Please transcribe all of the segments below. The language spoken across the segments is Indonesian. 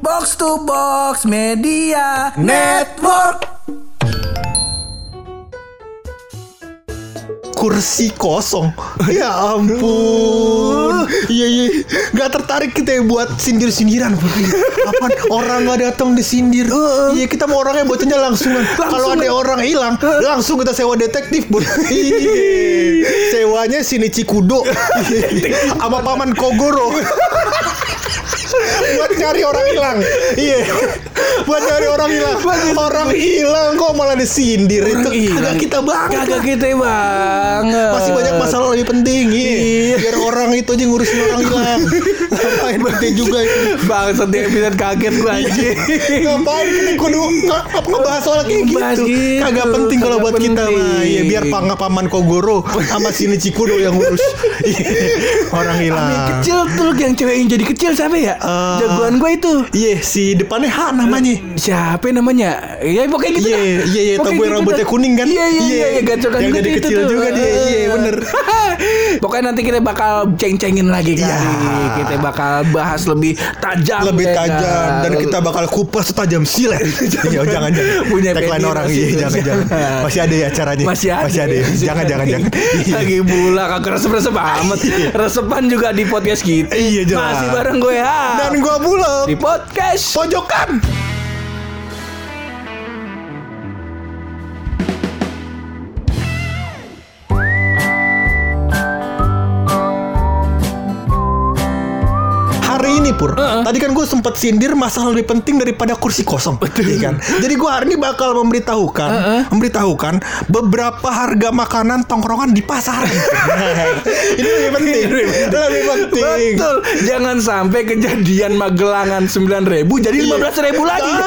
Box to Box Media Network. kursi kosong. Ya ampun. Iya iya. Nggak tertarik kita ya buat sindir sindiran apa orang nggak datang disindir? Iya kita mau orangnya bocahnya langsungan kalau ada orang hilang langsung kita sewa detektif sewanya sini Cikudo. Sama paman Kogoro buat cari orang hilang. Iya buat cari orang hilang. Orang hilang kok malah disindir. Itu kagak kita banget. Kagak kita banget. masih banyak masalah lebih penting iya. biar orang itu aja ngurusin orang hilang. Ngapain penting juga itu? Bang, setiap episode kaget gue anjing. ngapain kita kudu apa ngebahas soal kayak gitu? Gitu, kagak penting kalau buat kita mah ya biar pangga paman Kogoro sama sini Cikudo yang ngurus. Iya. orang hilang. kecil tuh yang cewek yang jadi kecil siapa ya? Eh, Jagoan gue itu. iya si depannya H namanya Siapa namanya? Ya pokoknya gitu Iya, iya, iya, gue gitu rambutnya dah. kuning kan? Iya, iya, iya, Iya, iya, gacokan yang gitu itu kecil tuh. juga dia. Iya, bener. Pokoknya nanti kita bakal ceng-cengin lagi kali. Iya. Kita bakal bahas lebih tajam. lebih ya tajam kan? dan kita bakal kupas setajam silet. Iya, jangan jangan. Punya Tagline orang iya, jangan jangan. Masih ada ya acaranya. Masih ada. Masih ada. ya? Jangan jangan jangan. Iya. Lagi bula kagak resep-resep amat. Resepan juga di podcast kita. Iya, jelas. Masih bareng gue ya. Dan gua bulog di podcast pojokan. Hari ini Pur Tadi kan gue sempat sindir Masalah lebih penting daripada kursi kosong Iya kan Jadi gue hari ini bakal memberitahukan Memberitahukan Beberapa harga makanan tongkrongan di pasar Ini lebih penting Lebih penting Betul. Jangan sampai kejadian Magelangan 9.000 jadi 15.000 lagi. Iya.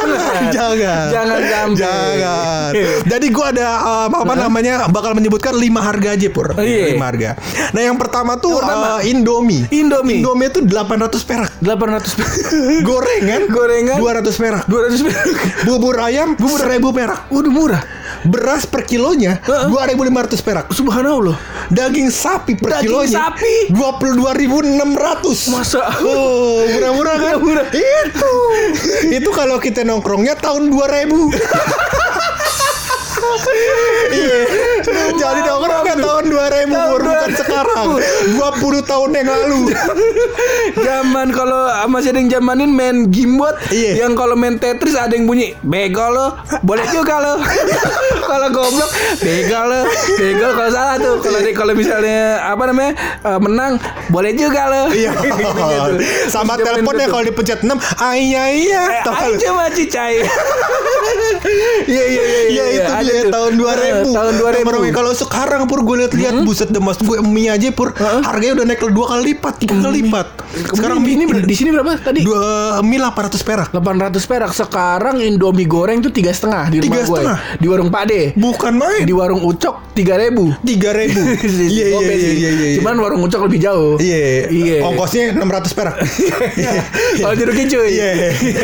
Jangan, jangan, Jangan sampai. jangan. Jadi gua ada um, apa namanya bakal menyebutkan lima harga aja pur, Iya. lima harga. Nah yang pertama tuh Yang pertama. uh, Indomie. Indomie. Indomie itu 800 perak. 800 Gorengan, Gorengan. 200 perak. 200 perak. Bubur ayam, 1000 perak. Waduh murah. Beras per kilonya Heeh. 2500 perak. Subhanallah. Daging sapi per Daging kilonya sapi? 22.600. Masa Oh, murah-murah kan? Murah-murah. Itu. Itu kalau kita nongkrongnya tahun 2000. Iya. Jadi nongkrongnya tahun 2000 Tahun bukan 2000. sekarang. 20 tahun yang lalu. Zaman kalau masih ada yang zamanin main gimbot Iya. Yang kalau main Tetris ada yang bunyi Bego lo Boleh juga lo Kalau goblok Bego lo Bego kalau salah tuh Kalau kalau misalnya Apa namanya eh, Menang Boleh juga lo Iya. Gitu-gitu. Sama teleponnya kalau dipencet 6, ayah iya. Eh, Tahu Ayo coba cicai Iya iya iya Iya itu tuh. tahun 2000 Eh, Tahun 2000 Nomor Kalau sekarang pur gue lihat-lihat buset deh mas gue mie aja pur harganya udah naik dua kali lipat tiga kali lipat. Sekarang ini, ini mie ber- di sini berapa tadi? dua mie 800 perak. 800 perak sekarang Indomie goreng tuh tiga setengah di rumah gue setengah? di warung Pade Bukan main. di warung Ucok tiga ribu tiga ribu. Iya iya iya iya iya. Cuman warung Ucok lebih jauh. Iya, Iya. Ongkosnya 600 perak. Kalau jeruk cuy. Iya,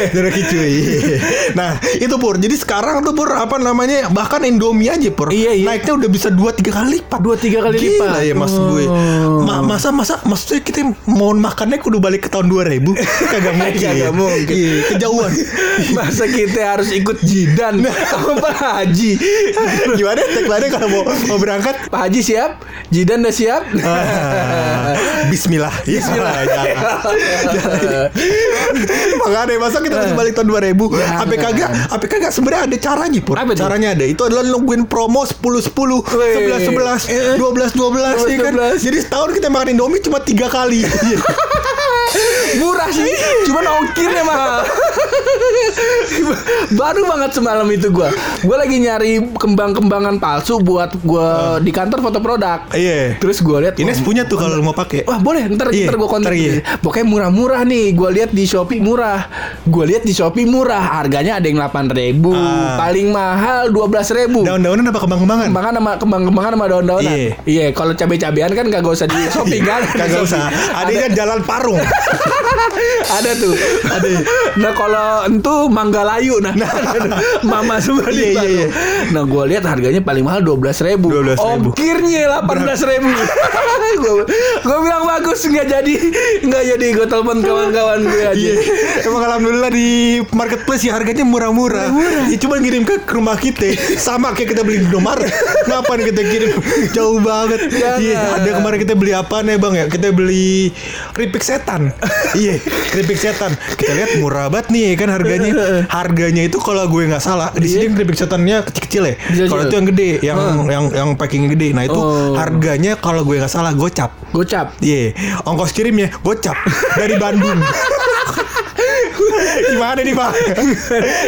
jeruk cuy. Nah, itu Pur. Jadi sekarang tuh Pur apa namanya? Bahkan Indomie aja Pur. Iya, iya. Naiknya udah bisa 2 3 kali lipat. Dua tiga kali Gila lipat. ya mas gue. Oh. Ma- masa masa maksudnya kita mau makannya kudu balik ke tahun 2000 kagak mungkin. Kagak mungkin. Iya, kejauhan. Masa kita harus ikut jidan sama Pak Haji. Gimana tagline kalau mau mau berangkat? Pak Haji siap? Jidan udah siap? Ah, Bismillah. Bismillah. Makanya masa kita harus balik tahun 2000 Apa kagak Apa kagak sebenarnya ada caranya Pur Apa? Caranya ada Itu adalah nungguin promo 10 10 11 11 12 12 ya kan? 12. Jadi setahun kita makan Indomie cuma tiga kali Murah sih, cuman ongkirnya mahal. Baru banget semalam itu gua. Gua lagi nyari kembang-kembangan palsu buat gua di kantor foto produk. Iya. Terus gua lihat wah, punya tuh kalau mau pakai. Wah boleh. Ntar Iya, ntar gue kontak iya. Pokoknya murah-murah nih. Gue lihat di Shopee murah. Gue lihat di Shopee murah. Harganya ada yang 8 ribu. Ah. Paling mahal 12 ribu. Daun-daunan apa kembang-kembangan? Kembangan sama kembang-kembangan sama daun-daunan. Iya. Iya kalau cabai-cabean kan gak usah di Shopee kan Kagak usah. Adanya jalan parung ada tuh ada nah kalau itu Manggalayu nah, mama semua Iya, iya, iya. Nah gue lihat harganya paling mahal dua belas ribu. 12.000. Ongkirnya delapan belas ribu. gue bilang bagus nggak jadi nggak jadi gue telepon kawan-kawan gue aja. Iya, emang alhamdulillah di marketplace ya harganya murah-murah. Ya cuma ngirim ke rumah kita sama kayak kita beli di Indomaret. Ngapain kita kirim jauh banget? Iya, ada kemarin kita beli apa nih bang ya? Kita beli keripik setan. iya, keripik setan. Kita lihat murah banget nih kan harganya. Harganya itu kalau gue nggak salah di sini keripik setannya kecil-kecil ya. Kalau itu yang gede, yang yang yang packingnya gede. Nah itu Oh. harganya kalau gue nggak salah gocap. Gocap. Iya, ongkos kirimnya gocap dari Bandung. Gimana nih pak?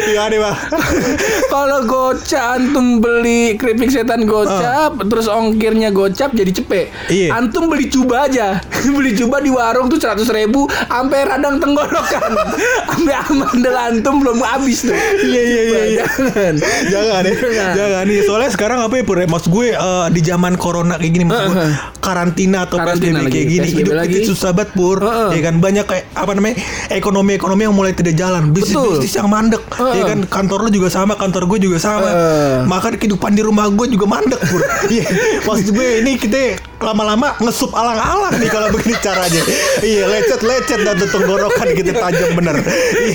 Gimana nih pak? Kalau gocap antum beli keripik setan gocap, terus ongkirnya gocap jadi cepet. Iya. Antum beli cuba aja, beli cuba di warung tuh seratus ribu, sampai radang tenggorokan, sampai amandel antum belum habis tuh. Iya iya iya. iya. Jangan. Jangan ya, Jangan. jangan nih. Soalnya sekarang apa ya, Pur? Maksud gue eh, di zaman corona kayak gini, maksud gue Heeh. karantina atau Karantina PSBB kayak gini, PSBB hidup lagi. kita susah banget, Pur. Heeh. Ya kan banyak kayak apa namanya ekonomi-ekonomi yang mulai tidak jalan, bisnis bisnis yang mandek. Heeh. Ya kan kantor lu juga sama, kantor gue juga sama. Heeh. Maka kehidupan di rumah gue juga mandek, Pur. Iya. Maksud gue ini kita lama-lama ngesup alang-alang nih kalau begini caranya. Iya, lecet-lecet dan tenggorokan kita tajam bener.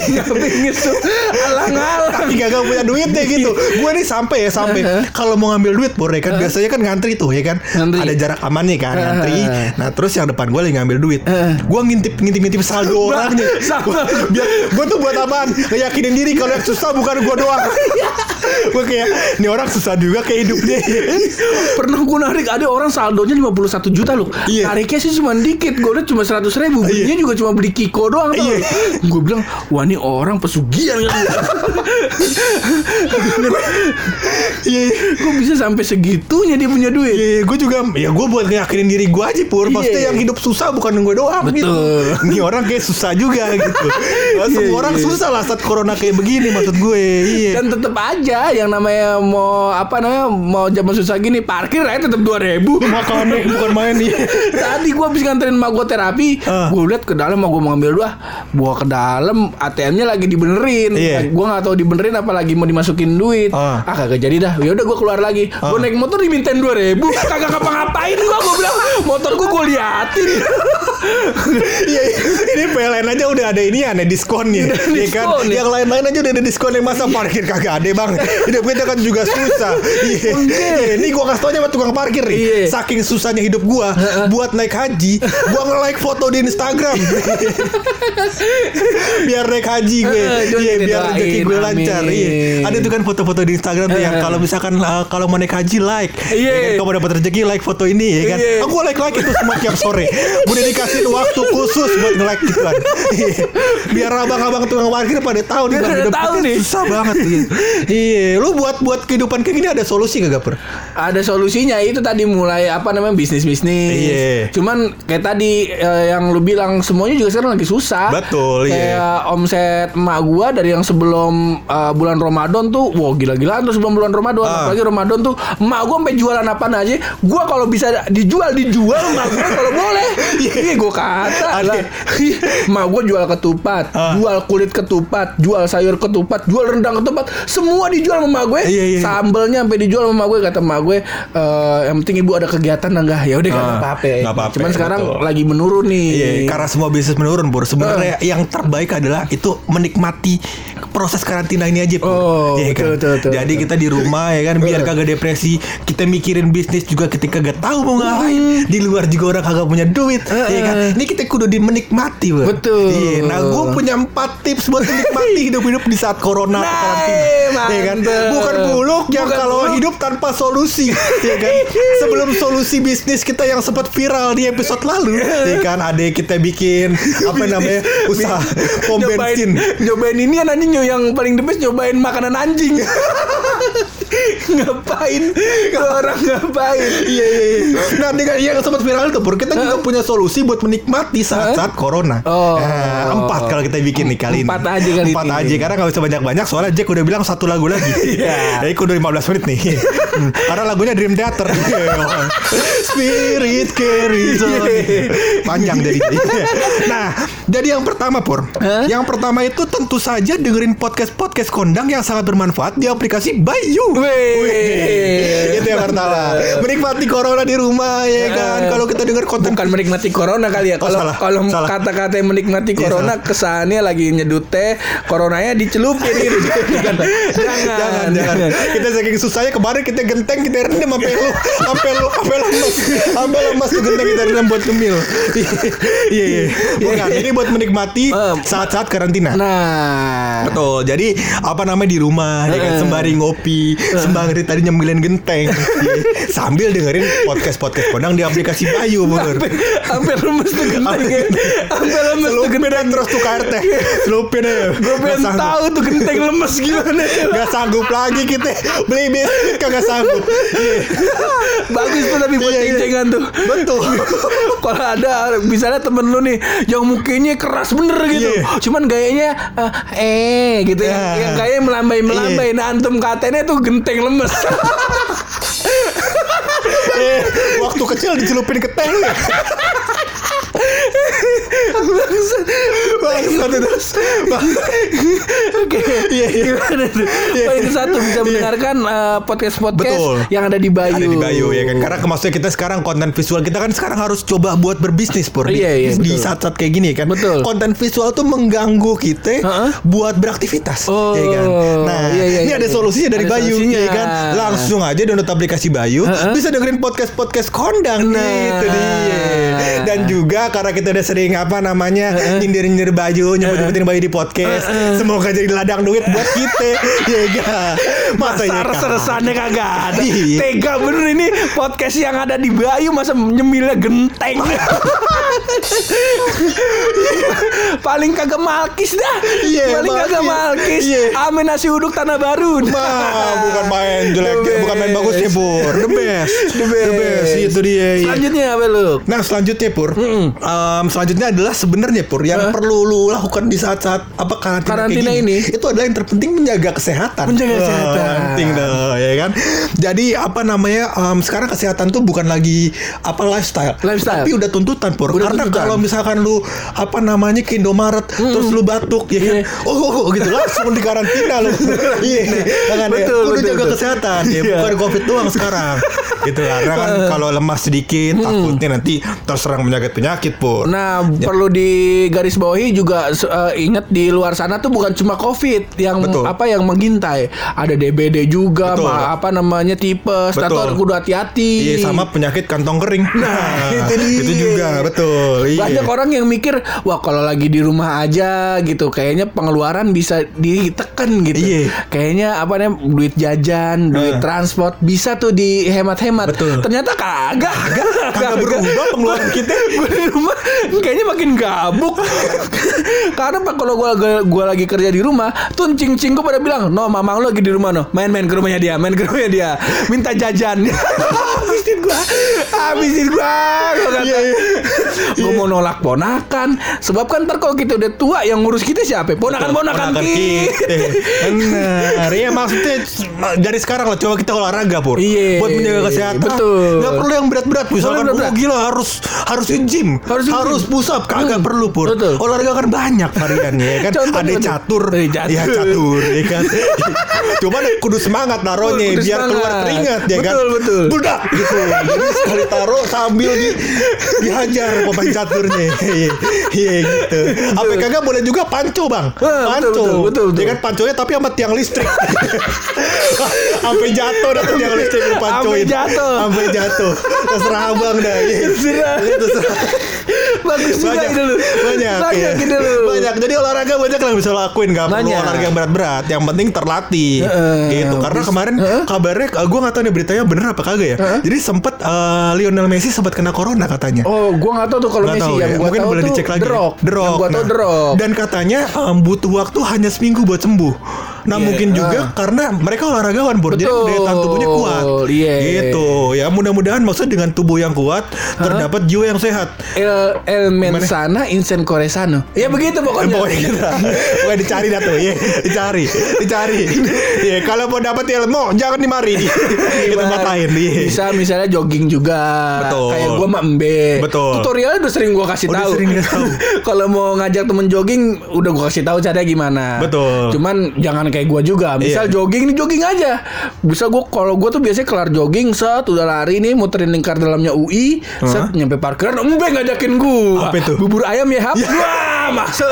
Iya. Tapi ngesu alang-alang. tapi gak punya duit deh gitu. Gue nih sampai ya sampai. Kalau mau ngambil duit boleh kan biasanya kan ngantri tuh ya kan? Ngantri. ada jarak aman nih kan ngantri. Nah terus yang depan gue lagi ngambil duit. Gue ngintip ngintip ngintip saldo orang nih. biar gue tuh buat apaan? Ngeyakinin diri kalau yang susah bukan gue doang. Gue kayak ini orang susah juga kayak hidupnya Pernah gue narik ada orang saldonya 51 juta loh. Iya. Nariknya sih cuma dikit. Gue liat cuma 100 ribu. Belinya juga cuma beli Kiko doang tau. Iya. Gue bilang, wah ini orang pesugihan kali ya. iya Kok bisa sampai segitunya dia punya duit? Iya, gue juga ya gue buat ngeyakinin diri gue aja pur. Maksudnya Iya. yang hidup susah bukan gue doang Betul. gitu. Ini orang kayak susah juga gitu. Nah, semua Iya, orang iya. susah lah saat corona kayak begini maksud gue. Iya. Dan tetep aja yang namanya mau apa namanya mau zaman susah gini parkir aja tetep 2000 Makanya bukan main nih. Tadi gua habis nganterin mak gua terapi, Ah. gua lihat ke dalam mau gua mau ngambil dua, gua ke dalam ATM-nya lagi dibenerin. Iya. Gua nggak tahu dibenerin apa lagi mau dimasukin duit. Ah. Ah, kagak jadi dah. Ya udah gua keluar lagi. Gua naik motor dimintain 2000, kagak ngapa-ngapain gua gua bilang motor gua gua liatin. Iya, ini PLN aja udah ada ini ada diskonnya. Udah Iya kan? diskon, ya. Yang lain-lain aja udah ada diskon yang masa parkir kagak ada, Bang. Hidup kita kan juga susah. Iya. Iya, Ini gua kasih tau aja sama tukang parkir nih. Iya. Saking susahnya hidup gua buat naik haji, gua nge-like foto di Instagram. biar naik haji gue. Iya, biar rezeki gue lancar. Iya. Ada tuh kan foto-foto di Instagram tuh yang kalau misalkan uh, kalau mau naik haji like. Iya. Ya? Kalau mau dapat rezeki like foto ini ya kan. Iya. Aku like-like itu semua tiap sore. Udah dikasih waktu khusus buat nge-like gituan. Iya. Biar abang-abang tukang parkir pada tahu nih Biar bang pada hidup tahu nih. susah banget gitu. Iya, lu buat buat kehidupan kayak gini ada solusi gak Per? Ada solusinya itu tadi mulai apa namanya bisnis-bisnis. Iya. Cuman kayak tadi eh, yang lu bilang semuanya juga sekarang lagi susah. Betul, iya. Kayak omset emak gua dari yang sebelum eh, bulan Ramadan tuh, wow gila-gilaan tuh sebelum bulan Ramadan. Ah. Apalagi Ramadan tuh emak gua sampai jualan apa aja. Gua kalau bisa dijual dijual emak gua kalau boleh. Iya, gua kata lah. Emak gua jual ketupat, Ah. jual kulit ketupat, jual sayur ketupat, jual rendang ketupat, semua dijual sama gue. Iya, iya. Sambelnya sampai dijual sama gue kata emak gue eh, yang penting ibu ada kegiatan enggak ya udah Ah, nggak apa-apa. nggak apa-apa, Cuman sekarang betul. lagi menurun nih. Iya, karena semua bisnis menurun, Pur. Sebenarnya yang terbaik adalah itu menikmati proses karantina ini aja, Pur. Oh, Iya betul, betul, betul, Jadi betul. kita di rumah ya kan biar kagak depresi. Kita mikirin bisnis juga ketika gak tahu mau ngapain. Di luar juga orang kagak punya duit, ya kan. Ini kita kudu dimenikmati, Pur. Betul. Iya, nah gue punya empat tips buat menikmati hidup-hidup di saat corona Nah, karantina. Ya kan? Bukan buluk yang Bukan kalau buluk. hidup tanpa solusi, ya kan? Sebelum solusi bisnis kita yang sempat viral di episode lalu, ya kan? Ada yang kita bikin apa namanya usaha pom bensin. Nyobain, nyobain ini kan anjing yang paling the best nyobain makanan anjing. ngapain? Kalau orang ngapain? Iya iya iya. Nah dengan yang sempat viral itu Pur, kita juga punya solusi buat menikmati saat-saat corona. Oh. Nah, empat kalau kita bikin nih kali ini. Empat aja kali Empat ini. aja karena nggak bisa banyak-banyak soalnya Jack udah bilang satu lagu lagi. Iya. Jadi kudu 15 menit nih. Hmm, karena lagunya Dream Theater. Spirit carries on. Panjang jadi. nah, jadi yang pertama Pur. Yang pertama itu tentu saja dengerin podcast-podcast kondang yang sangat bermanfaat di aplikasi Bayu. Weh. Itu yang pertama. Menikmati corona di rumah ya kan. Eh. Kalau kita dengar konten Bukan menikmati corona kali ya. Oh, Kalau salah. kalau kata-kata yang menikmati Iya, corona kesannya lagi nyedut teh, coronanya dicelupin gitu. jangan, jangan, jangan. Kita saking susahnya kemarin kita genteng kita rendam sampai lu sampai lu sampai lemas. Sampai lemas tuh genteng kita rendam buat cemil. Iya, iya. Bukan, ini buat menikmati saat-saat karantina. Nah, Betul. Jadi apa namanya di rumah ya kan sembari ngopi, sembari tadi nyemilin genteng Iya. sambil dengerin podcast-podcast kondang di aplikasi Bayu, Bur. hampir, lemes tuh gentengnya. Hampir lemes tuh genteng. terus tuh KRT. Selupin aja. Gue pengen tahu tuh genteng lemes gimana. Gak sanggup lagi kita beli biskuit kagak sanggup. Iya. Bagus tuh tapi buat Iya, iya. ceng-cengan tuh. Betul. Kalau ada misalnya temen lu nih yang mukanya keras bener gitu. Iya. Cuman gayanya eh, eh gitu ya. Ya. Yang gayanya melambai-melambai. Nah, antum katanya tuh genteng lemes. eh, waktu kecil dicelupin ke lu ya. Bangsat. Bangsat itu. Oke. Iya, iya. Gimana tuh? Poin ke satu bisa mendengarkan eh, podcast-podcast Betul. yang ada di Bayu. Ada di Bayu ya kan. Karena maksudnya kita sekarang konten visual kita kan sekarang harus coba buat berbisnis pur di, Iya, iya, di betul. saat-saat kayak gini kan. Betul. Konten visual tuh mengganggu kita Heeh. buat beraktivitas Oh, ya kan. Nah, iya, iya, ini iya, ada iya. solusinya dari Ada Bayu solusinya. ya kan. Langsung aja download aplikasi Bayu, Heeh. bisa dengerin podcast-podcast kondang Nah. gitu dia. Dan juga karena kita udah sering apa namanya nyindir-nyindir Bayu, nyebut-nyebutin Bayu di podcast. Semoga jadi ladang duit buat kita. ya kan. Masa ya kan? Rasa-rasanya kagak ada. Iya. Tega bener ini podcast yang ada di Bayu masa nyemilnya genteng. Paling kagak malkis dah. Iya, Paling kagak malkis. Iya. Amin nasi uduk tanah baru. Mah, bukan main jelek, bukan main best. bagusnya Pur. The best. The best. Itu dia. iya. Selanjutnya apa lu? Nah selanjutnya Pur, selanjutnya adalah sebenarnya Pur yang Hah? perlu lu lakukan di saat-saat apa karantina, Karantina kayak gini, ini? itu adalah yang terpenting menjaga kesehatan. Menjaga Wah, kesehatan. Penting dah, ya kan. Jadi apa namanya em, sekarang kesehatan tuh bukan lagi apa lifestyle, Lifestyle. tapi udah tuntutan Pur. Udah Karena tuntutan. kalau misalkan lu apa namanya ke Indomaret terus lu batuk ya kan, Iya. oh, oh, oh, gitu langsung di karantina lu. Iya, kan ya. Kudu betul, jaga betul. kesehatan ya, Iya. bukan covid doang sekarang. gitu karena kan kalau lemas sedikit takutnya nanti terserang penyakit penyakit pun. Nah, perlu digarisbawahi juga eh, ingat di luar sana tuh bukan cuma COVID yang Betul. apa yang mengintai, ada DBD juga, Betul. ma- apa namanya tipes, Betul. tuh kudu hati-hati. Iya sama penyakit kantong kering. Nah, itu dia. itu juga betul. Iya. Banyak orang yang mikir, wah kalau lagi di rumah aja gitu, kayaknya pengeluaran bisa ditekan gitu. Iya. Kayaknya apa namanya duit jajan, duit Nah. transport bisa tuh dihemat-hemat. Ternyata kagak. Kagak berubah pengeluaran kita. di rumah kayaknya makin gabuk. Karena pak kalau gua, gua gua lagi kerja di rumah, tuh cing-cing gua pada bilang, "No, mamang lu lagi di rumah no. Main-main ke rumahnya dia, main ke rumahnya dia. Minta jajan." habisin gua. Habisin gua. Gua kata, Iya, iya. Gua mau nolak ponakan Sebab kan ntar kalau kita udah tua Yang ngurus kita siapa? Ponakan-ponakan Ponakan kita Benar. Iya maksudnya dari sekarang lah coba kita olahraga pur. Iya. Buat menjaga kesehatan. Betul. Gak perlu yang berat-berat. Misalkan oh gila harus harus gym, Harus harus, push up. Kagak Hmm. perlu pur. Betul. Olahraga kan banyak variannya ya kan. Contoh, Ada contoh. catur. Eh, catur. Iya catur ya kan. Cuman kudu semangat naronya Kudu biar keluar semangat. keringat ya kan. Betul, betul. Budak gitu. Jadi sekali taruh sambil di, dihajar pemain caturnya. Iya iya, gitu. Apa kagak boleh juga panco bang? Ah, betul, Panco. betul, betul, betul. Ya kan panconya tapi sama tiang listrik. Sampai jatuh dah tiang listrik pancoin. Sampai jatuh. Sampai jatuh. Terserah abang dah. Iya. Terserah. Iya, terserah. Bagus juga banyak, ide lu banyak, Banyak iya. ide lu banyak. Jadi olahraga banyak yang bisa lakuin, perlu Banyak. olahraga yang berat-berat. Yang penting terlatih, Heeh. gitu. Karena Bis- kemarin Heeh. kabarnya, gue nggak tahu nih beritanya bener apa kagak ya. Heeh. Jadi sempet eh, Lionel Messi sempat kena corona katanya. Oh, gua nggak tahu tuh kalau Messi tahu yang ya. Mungkin boleh dicek lagi. The Rock. Yang gua tahu Nah, Rock. Dan katanya em, butuh waktu hanya seminggu buat sembuh. Nah Iya, mungkin juga ah. karena mereka olahragawan Pur Jadi daya tahan tubuhnya kuat iya. Gitu Ya mudah-mudahan maksudnya dengan tubuh yang kuat Terdapat jiwa yang sehat El, el mensana insen koresano. Ya begitu Eh, pokoknya. Pokoknya gitu Pokoknya dicari dah tuh ya Dicari Dicari Ya kalau mau dapat ilmu Jangan di mari Di tempat lain iya. Bisa misalnya jogging juga. Betul. Kayak gua sama Embe. Betul. Tutorialnya udah sering gua kasih Udah tahu. sering tahu. Kalau mau ngajak temen jogging udah gua kasih tahu caranya gimana. Betul. Cuman jangan kayak gua juga. Misal Iya. jogging nih jogging aja. Bisa gua kalau gua tuh biasanya kelar jogging set udah lari nih muterin lingkar dalamnya UI, set nyampe parkiran Embe ngajakin gua. Apa itu? Bubur ayam ya, Hap. Wah, masa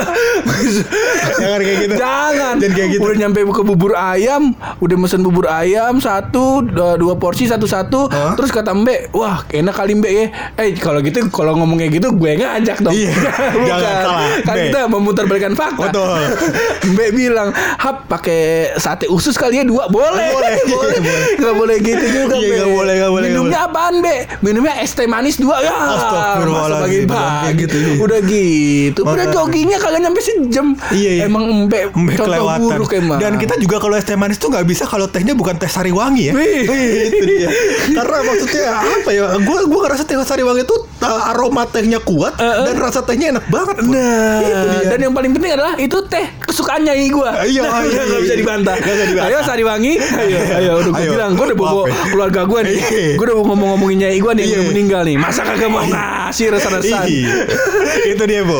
Jangan kayak gitu. Jangan. Jangan kayak gitu. Udah nyampe ke bubur ayam, udah mesen bubur ayam satu, dua, dua porsi satu-satu. Hah? Terus kata Mbak, wah enak kali Mbak ya. Eh kalau gitu kalau ngomong kayak gitu gue ngajak dong. Iya. Bukan. Jangan salah, Kan Mbak. kita memutarbalikkan fakta. Betul. Mbak bilang, "Hap pakai sate usus kali ya dua." Boleh. Boleh. boleh. Gak boleh gitu juga, Iya, nggak boleh, nggak boleh, nggak Minumnya apaan, Mbak? Minumnya es teh manis dua. Ya. Kayak gitu, iya. Udah gitu. Udah joggingnya kagak nyampe sejam. Iya, iya. Emang Mbak contoh kelewatan. buruk emang. Dan kita juga kalau es teh manis tuh nggak bisa kalau tehnya bukan teh sariwangi ya. Wih. Wih, itu dia. Karena maksudnya apa ya? Gua gua ngerasa teh sariwangi itu uh, aroma tehnya kuat dan rasa tehnya enak banget. Nah, Itu dia. dan yang paling penting adalah itu teh kesukaannya gua. Iya, iya, nggak iya, bisa iya. dibantah. Nggak bisa dibantah. Ayo Sariwangi, ayo, ayo, udah Ayo. bilang, gua udah bawa ya. keluarga gua nih. Iya. Gua udah mau ngomong-ngomongin nyai gua nih yang Iya. udah meninggal nih. Masa kagak mau ngasih rasa-rasan. Iya. itu dia, Bu.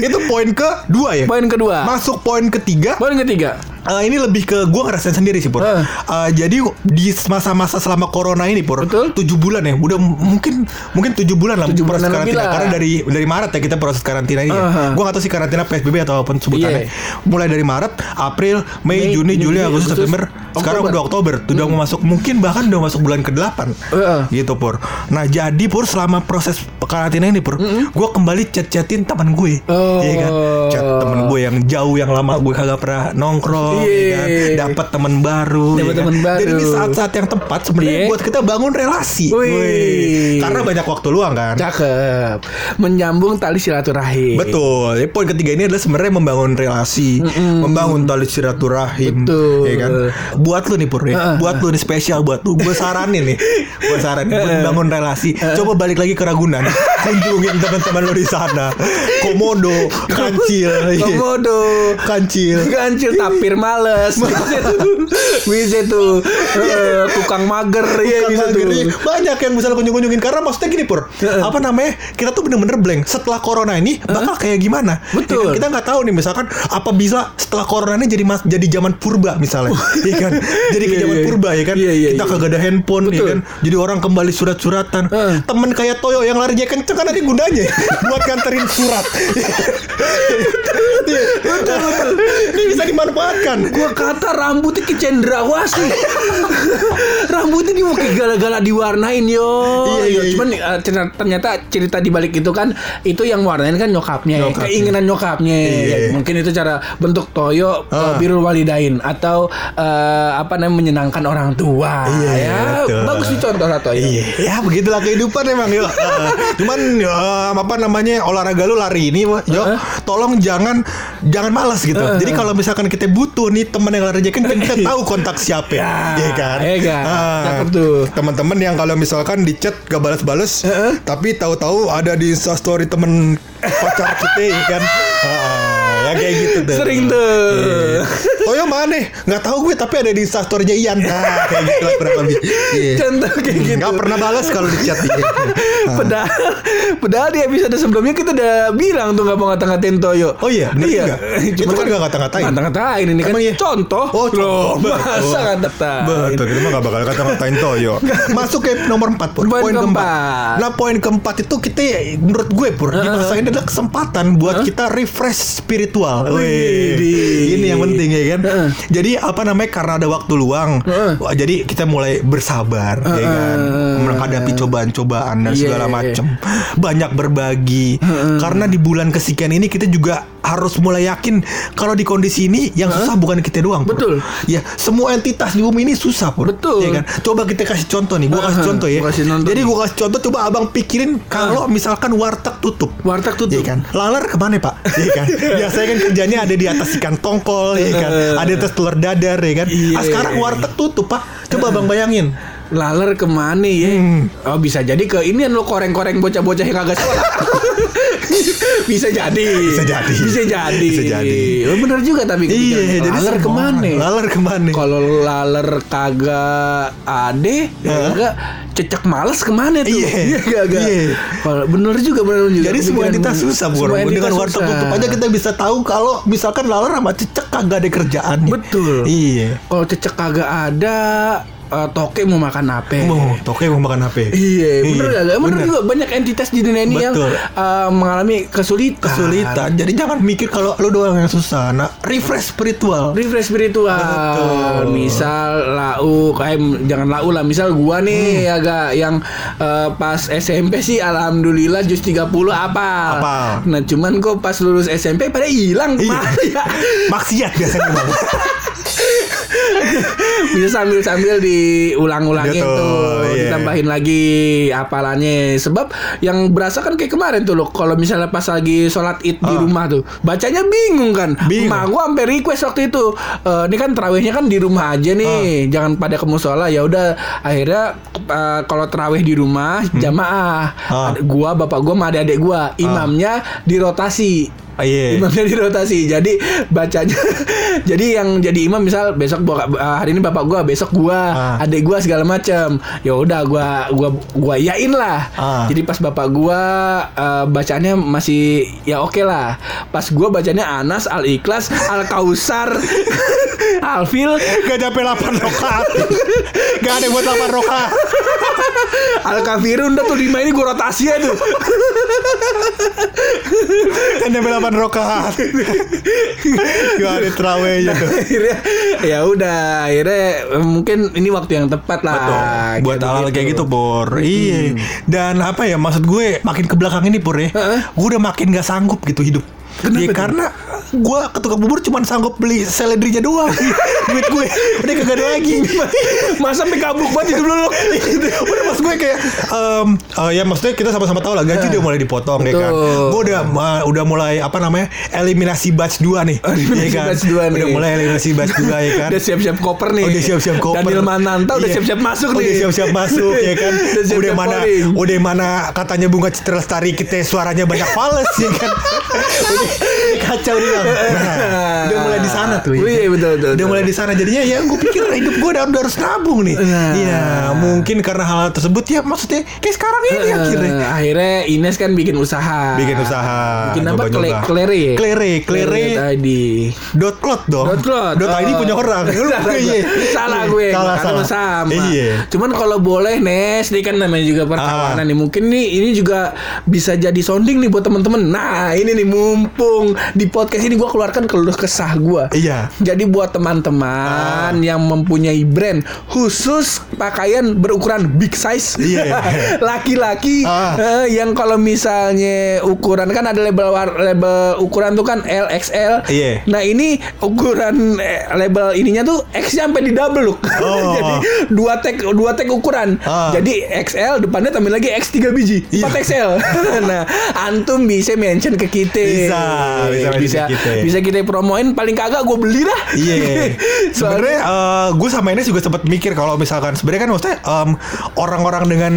itu poin ke dua ya. Poin kedua. Masuk poin ketiga. Poin ketiga. Eh, ini lebih ke gue ngerasain sendiri sih Pur Eh. Eh, Jadi di masa-masa selama corona ini Pur Betul. tujuh bulan ya Udah mungkin Mungkin tujuh bulan lah Tujuh proses bulanan lebih karantina lah. Karena dari dari Maret ya kita proses karantina ini ya Aha. Gue gak tahu sih karantina PSBB atau apa pun sebutannya Iya. Mulai dari Maret, April, Mei, Mei, Juni, Juni, Juli, Agustus, Agustus, September Sekarang udah Oktober Udah mau masuk Mungkin bahkan udah masuk bulan ke-8 Heeh. Gitu Pur Nah jadi Pur selama proses karantina ini Pur Gue kembali chat-chatin teman gue Oh. Iya kan Chat temen gue yang jauh Yang lama gue kagak pernah nongkrong Iya. ya kan? Dapat teman baru Dapat ya kan? baru. Jadi ini saat-saat yang tepat sebenarnya Iya. buat kita bangun relasi Wih. Wih. Karena banyak waktu luang kan Cakep. Menyambung tali silaturahim. Betul. Jadi poin ketiga ini adalah sebenarnya membangun relasi, membangun tali silaturahim, Betul. ya kan? Buat lu nih Pur, ya. Heeh. buat lu nih spesial buat lu. Gue saranin nih, gue saranin buat membangun relasi. Coba balik lagi ke Ragunan, kunjungin teman-teman lu di sana. Komodo, kancil, iya. Komodo. kancil. Kancil tapir males. Bisa tuh Bisa tuh Tukang mager ya bisa mager, tuh iya. Banyak yang bisa lo kunjung-kunjungin. Karena maksudnya gini Pur. Apa namanya? Kita tuh bener-bener blank. Setelah corona ini Bakal kayak gimana? Betul. Ya kan? Kita nggak tahu nih Misalkan Apa bisa Setelah corona ini Jadi mas, jadi zaman purba misalnya. Iya kan? Jadi ke Iya, zaman iya. purba ya kan? Iya, iya, Kita iya. kagak ada handphone ya Betul. kan? Jadi orang kembali surat-suratan. Temen kayak Toyo Yang larinya kenceng Kan ada gunanya Buat nganterin surat. Iya. Ini bisa dimanfaatkan Gua kata rambutnya ke cendrawasih Rambutnya dia mau gala-gala diwarnain yo Iya, iya, iya. Cuman eh, ternyata, ternyata cerita di balik itu kan Itu yang warnain kan nyokapnya, Nyokapnya. Keinginan nyokapnya Iya. Ya, Mungkin itu cara bentuk toyo eh, Ah. Birul walidain Atau eh, apa namanya menyenangkan orang tua Iya, ya, betul. Bagus nih contoh toyo Iya, ya begitulah kehidupan emang yuk. Uh, cuman ya, apa namanya olahraga lu lari ini, yuk. Heeh. Tolong jangan jangan malas gitu. Jadi kalau misalkan kita butuh nih teman yang lari kan kita tahu kontak siapa ya, Ya, kan? iya kan? Ah, Cakep tuh. Teman-teman yang kalau misalkan di chat gak balas-balas, tapi tahu-tahu ada di story temen pacar kita ya kan. Ah, ya kayak gitu tuh. Sering tuh Iya. Toyo mana? Nggak tahu gue tapi ada di instastorynya Ian. Nah, kayak gitu lah kurang lebih. Iya. Contoh kayak gitu Nggak pernah balas kalau di chat dia. Padahal, padahal di episode sebelumnya kita udah bilang tuh nggak mau ngata-ngatain Toyo. Oh iya, bener iya. juga. Itu kan nggak ngata-ngatain. Ngata-ngatain ini kan iya? contoh. Oh, contoh. masa ngata-ngatain. Betul, kita mah gak bakal kata-katain Toyo Masuk ke nomor 4 Pur Poin keempat. Nah poin keempat itu kita Menurut gue Pur Di masa ini adalah kesempatan Buat kita refresh spiritual Wih. Ini yang penting ya kan Heeh. Jadi apa namanya Karena ada waktu luang wah, Jadi kita mulai bersabar ya kan? Menghadapi cobaan-cobaan Dan Iya. segala macam Banyak berbagi. Karena di bulan kesekian ini Kita juga harus mulai yakin kalau di kondisi ini yang susah bukan kita doang. Pur. Betul. Ya, semua entitas di bumi ini susah, Pur. Betul. Ya kan? Coba kita kasih contoh nih. Gua kasih Aha, contoh ya. gua kasih nonton Jadi gua kasih contoh coba Abang pikirin kalau misalkan warteg tutup. Warteg tutup. Iya kan? Laler ke mana pak? Iya kan? Biasanya kan kerjanya ada di atas ikan tongkol, ya kan? Ada di atas telur dadar, ya kan? Iya. Ah, sekarang warteg tutup pak. Coba abang bayangin. Laler ke mana ya? Hmm. Oh bisa jadi ke ini lo koreng-koreng bocah-bocah yang kagak sekolah. bisa jadi. Bisa jadi. Bisa jadi. Bisa jadi. Oh, bener juga tapi Iya, jadi laler ke mana? Laler ke mana? Kalau laler kagak ade, Hah? kagak cecek males ke mana tuh? Iya. kagak. Iya. Kalau bener juga bener juga. Jadi semua entitas susah entitas Dengan warteg tutup aja kita bisa tahu kalau misalkan laler sama cecek kagak ada kerjaannya. Betul. Iya. Kalau cecek kagak ada, eh, toke mau makan apa? Mau toke mau makan HP. Iya, bener Iya, gak? Bener, bener. juga banyak entitas di dunia ini yang Betul. eh, mengalami kesulitan. Kesulitan. Jadi jangan mikir kalau lu doang yang susah. Nah, refresh spiritual. Refresh spiritual. Betul. Misal lau kayak jangan lau lah. Misal gua nih Hmm. agak yang eh, pas SMP sih alhamdulillah jus 30 apa. Apal. Nah, cuman kok pas lulus SMP pada hilang Iya. Ya? Maksiat biasanya Bisa sambil-sambil diulang-ulangin Betul, tuh, iya. ditambahin lagi apalannya. Sebab yang berasa kan kayak kemarin tuh loh, kalau misalnya pas lagi sholat id di Ah. rumah tuh, bacanya bingung kan. Bingung. Emak gua sampai request waktu itu, "Eh, ini kan terawihnya kan di rumah aja nih, jangan pada ke musola. Ya udah, akhirnya eh, kalau terawih di rumah jamaah, Ah. Ada gua, bapak gua, sama adik-adik gua, imamnya dirotasi. Ah, iya. Imamnya dirotasi. Jadi bacanya jadi yang jadi imam misal besok bokap uh, hari ini bapak gua, besok gua, Ah. adik gua segala macam. Ya udah gua gua gua iyain lah. Ah. Jadi pas bapak gua uh, bacanya masih ya oke lah. Pas gua bacanya Anas, Al Ikhlas, Al Kausar, Alfil, Gak nyampe 8 rokaat. Gak ada buat 8 rokaat. Al Kafirun udah tuh lima ini gua rotasi ya tuh. Gak nyampe 8 rokaat. Gak ada terawihnya tuh. akhirnya ya udah akhirnya eh, mungkin ini waktu yang tepat lah Betul. Buat hal-hal kayak gitu, begitu. Pur. Iya. Dan apa ya maksud gue makin ke belakang ini, Pur ya. Gue udah makin gak sanggup gitu hidup. Kenapa Ya, karena gue ke tukang bubur cuma sanggup beli seledrinya doang. Duit gue udah kagak ada lagi. masa sampai kabuk banget hidup lu lu udah mas gue kayak em, eh, ya maksudnya kita sama-sama tahu lah gaji udah mulai dipotong ya kan. Betul. Gue udah ma- udah mulai apa namanya eliminasi batch 2 nih. Eliminasi ya kan? batch dua nih. Udah mulai eliminasi batch 2 ya kan. udah siap-siap koper nih udah siap-siap koper. Daniel Mananta udah Iya. siap-siap masuk Udah nih siap-siap masuk ya kan. udah udah siap-siap mana calling. udah mana katanya bunga Citra Lestari kita suaranya banyak fals ya kan. udah kacau dia. Nah, udah mulai di sana tuh. ya iya, betul, betul, Udah mulai di sana jadinya ya gue pikir hidup gue udah, udah harus nabung nih. Nah. Iya, mungkin karena hal tersebut ya maksudnya kayak sekarang ini Eh, akhirnya akhirnya Ines kan bikin usaha bikin usaha. bikin apa klere Klere, klere. tadi Dot cloud dong. Dot cloud. Dot ID Oh. punya orang. salah, gue. Iya. salah gue. Salah, Karena salah. sama. Iya. Cuman kalau boleh Nes, ini kan namanya juga perkawanan Ah. nih. Mungkin nih ini juga bisa jadi sounding nih buat temen-temen. Nah, ini nih mumpung di podcast ini gue keluarkan keluh kesah gue. Iya. Jadi buat teman-teman yang mempunyai brand khusus pakaian berukuran big size, Iya. laki-laki Ah. eh, yang kalau misalnya ukuran kan ada label war- label ukuran tuh kan L XL. Iya. Nah ini ukuran eh, label ininya tuh X sampai di double look. Oh. Jadi dua tag dua tag ukuran. Ah. Jadi XL depannya tambah lagi X 3 biji, Iya. 4 XL. nah, antum bisa mention ke kita. Bisa, bisa mention bisa, ke kita. bisa kita promoin paling kagak gue beli dah. Iya. Soalnya Sebenarnya eh, gue sama Ines juga sempat mikir kalau misalkan sebenarnya kan maksudnya em, orang-orang dengan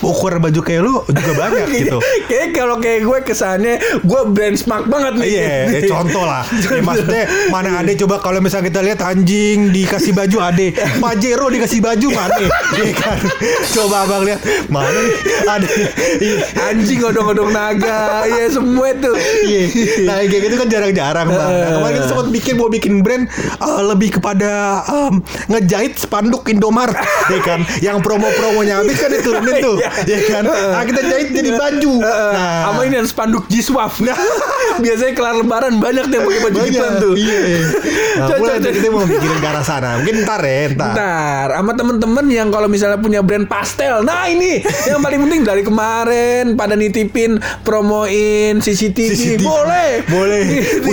ukuran baju kayak lu juga banyak gitu. Kayak kalau kayak gue kesannya gue brand smart banget nih. Iya, ya contoh lah. Ya, maksudnya mana ada coba kalau misalnya kita lihat anjing dikasih baju ade, Pajero dikasih baju mana? Iya kan? Coba abang lihat mana? Ada. Iya. Anjing odong-odong naga, ya semua tuh. Iya. Nah kayak gitu kan jarang-jarang jarang bang. Nah, kemarin kita sempat bikin mau bikin brand uh, lebih kepada um, ngejahit spanduk Indomaret, ya kan? Yang promo-promonya habis kan diturunin tuh, ya kan? Nah, kita jahit jadi baju. Nah, Sama ini ada spanduk Jiswaf. Biasanya kelar lebaran banyak yang pakai baju banyak. gituan tuh. Iya. Nah, Cocok, mulai kita mau mikirin ke arah sana. Mungkin ntar ya, ntar. Ntar sama temen-temen yang kalau misalnya punya brand pastel Nah ini yang paling penting dari kemarin Pada nitipin promoin CCTV, CCTV. Boleh Boleh.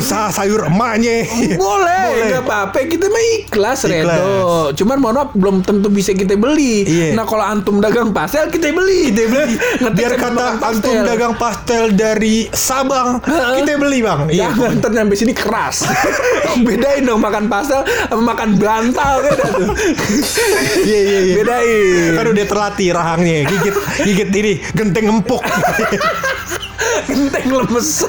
Usaha sayur emaknya. Boleh, Boleh. apa-apa. Kita mah ikhlas, Ikhlas. Redo. Cuman mohon maaf belum tentu bisa kita beli. Iya. Nah kalau antum dagang pastel kita beli. Kita beli Ngetik biar kata antum dagang pastel dari Sabang, kita beli bang. Iya. Jangan ntar nyampe sini keras. Bedain dong makan pastel sama makan bantal beda tuh. Iya iya iya. Bedain. Kan udah terlatih rahangnya, gigit gigit ini genteng empuk. Genteng lemes.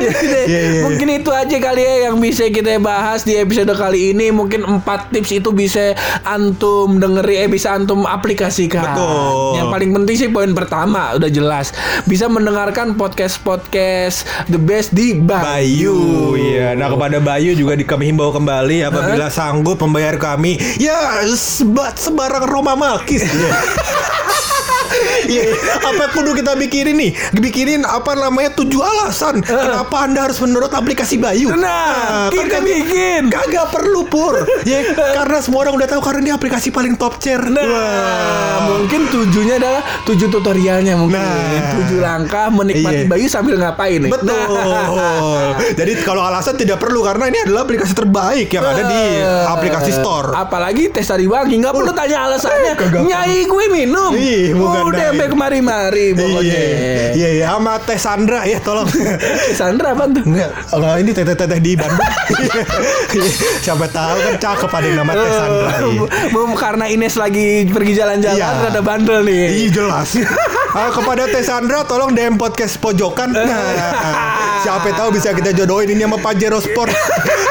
Ya udah, Iya, iya. Mungkin itu aja kali ya yang bisa kita bahas di episode kali ini. Mungkin empat tips itu bisa antum dengeri, eh bisa antum aplikasikan. Betul. Yang paling penting sih poin pertama udah jelas. Bisa mendengarkan podcast-podcast the best di Bayu. Bayu, iya. Nah kepada Bayu juga di kami himbau kembali apabila sanggup membayar kami, ya seba, sebarang Roma Malkis. Iya, apa kudu kita bikinin nih? Bikinin apa namanya tujuh alasan kenapa anda harus menurut aplikasi Bayu. Nah, kan kita kami- bikin. Kagak perlu pur, ya karena semua orang udah tahu karena ini aplikasi paling top chair. Nah, mungkin tujuhnya adalah tujuh tutorialnya mungkin. Nah. Tujuh langkah menikmati Iya. Bayu sambil ngapain nih. Betul. Jadi kalau alasan tidak perlu karena ini adalah aplikasi terbaik yang ada di Eh, aplikasi store. Apalagi tes tadi wangi nggak perlu tanya alasannya. Nyai gue minum. Ih, bukan Udah dah. sampai kemari-mari pokoknya. Iya, iya, iya, sama Teh Sandra ya, tolong. Sandra apa tuh? Enggak, enggak ini teteh-teteh di Bandung. Siapa tahu kan cakep ada nama Teh Sandra. iya. Mau karena Ines lagi pergi jalan-jalan Iya. ada bandel nih. Iya jelas. Ah, kepada Teh Sandra tolong DM podcast pojokan. Nah, siapa tahu bisa kita jodohin ini sama Pajero Sport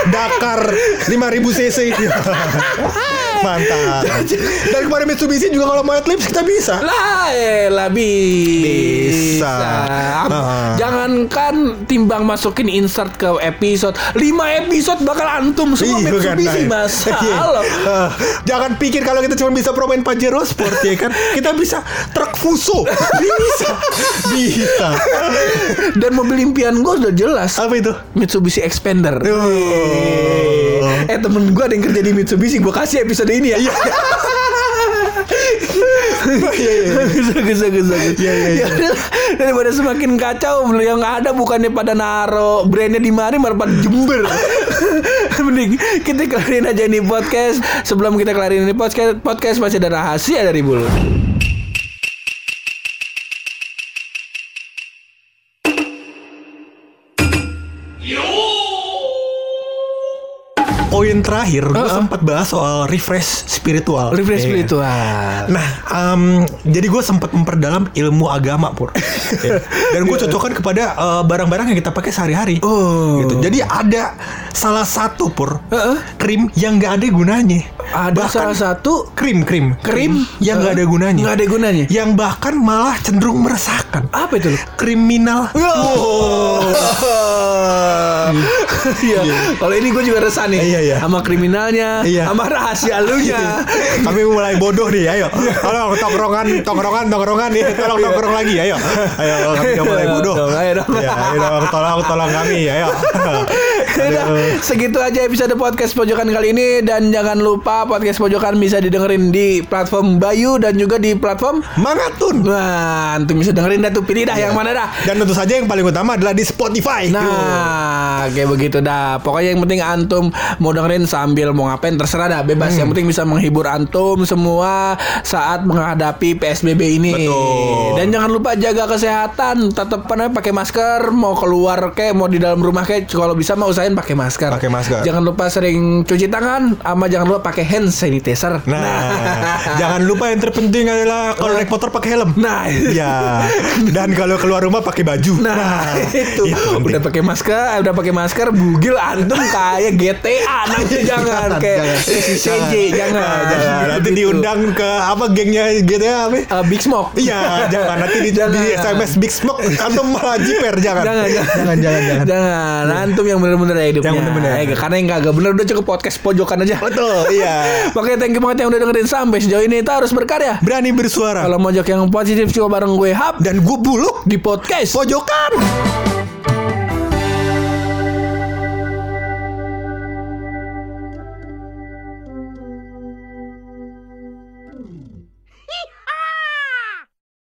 Dakar 5000 cc. Mantap. Dan kepada Mitsubishi juga kalau mau lips kita bisa. Lah, elah bisa. Bisa. Am- Ah. Jangankan timbang masukin insert ke episode, 5 episode bakal antum semua Iya, kan, Mitsubishi nah. mas. Iya. Halo. Eh, jangan pikir kalau kita cuma bisa promain Pajero Sport ya kan. Kita bisa truk Fuso. Bisa. Bisa. Dan mobil impian gue udah jelas. Apa itu? Mitsubishi Expander. Oh. Eh temen gue ada yang kerja di Mitsubishi Gue kasih episode ini ya Iya. Iya, iya. Bisa Iya, iya, iya. Ya Daripada semakin kacau Yang ada bukannya pada naro Brandnya di mari malah pada jember Mending kita kelarin aja ini podcast Sebelum kita kelarin ini podcast Podcast masih ada rahasia dari bulu Poin terakhir, gue Uh-uh. sempat bahas soal refresh spiritual. Refresh Iya. spiritual Nah, em, jadi gue sempat memperdalam ilmu agama pur, Ya. dan gue cocokkan kepada eh, barang-barang yang kita pakai sehari-hari. Oh. Gitu. Jadi ada salah satu pur Heeh. krim yang nggak ada gunanya. Ada salah satu krim krim Krim? yang nggak ada gunanya. Nggak ada gunanya Yang bahkan malah cenderung meresahkan. Apa itu loh? Kriminal. Oh. Iya. Kalau ini gue juga resah nih. Iya, iya. Sama kriminalnya, Iya. sama rahasia lu nya. Kami mulai bodoh nih, ayo. Tolong tongkrongan, tongkrongan, tongkrongan nih. Tolong tongkrong lagi, ayo. Ayo, kami udah mulai bodoh. Ayo dong. Ya, ayo dong, tolong, tolong kami, ayo. Udah, segitu aja episode podcast pojokan kali ini dan jangan lupa podcast pojokan bisa didengerin di platform Bayu dan juga di platform Mangatun. Nah, antum bisa dengerin dah tuh pilih dah yang mana dah. Dan tentu saja yang paling utama adalah di Spotify. Yo. Nah, kayak begitu dah. Pokoknya yang penting antum mau dengerin sambil mau ngapain terserah dah, bebas. Hmm. Yang penting bisa menghibur antum semua saat menghadapi PSBB ini. Betul. Dan jangan lupa jaga kesehatan. Tetap apa namanya, pakai masker, mau keluar kayak mau di dalam rumah kayak kalau bisa mah usahain pakai masker. Pakai masker. Jangan lupa sering cuci tangan, sama jangan lupa pakai hand sanitizer. Nah, jangan lupa yang terpenting adalah kalau naik motor pakai helm. Nah, Ya, dan kalau keluar rumah pakai baju. Nah, itu, penting. udah pakai masker, udah pakai masker, bugil antum kayak GTA nanti jangan kayak CJ jangan, Nah, jangan. Nanti Gitu. diundang ke apa gengnya GTA apa? Eh, Big Smoke. Iya, jangan nanti di, Jangan. di SMS Big Smoke atau malah jiper jangan. Jangan, jangan, jangan, jangan, jangan. Jangan, antum yang bener-bener ya hidupnya. Yang bener-bener. Eh, karena yang kagak bener udah cukup podcast pojokan aja. Betul, iya. Makanya thank you banget yang udah dengerin sampai sejauh ini. Kita harus berkarya. Berani bersuara. Kalau mojok yang positif coba bareng gue Hap Dan gue buluk di podcast pojokan.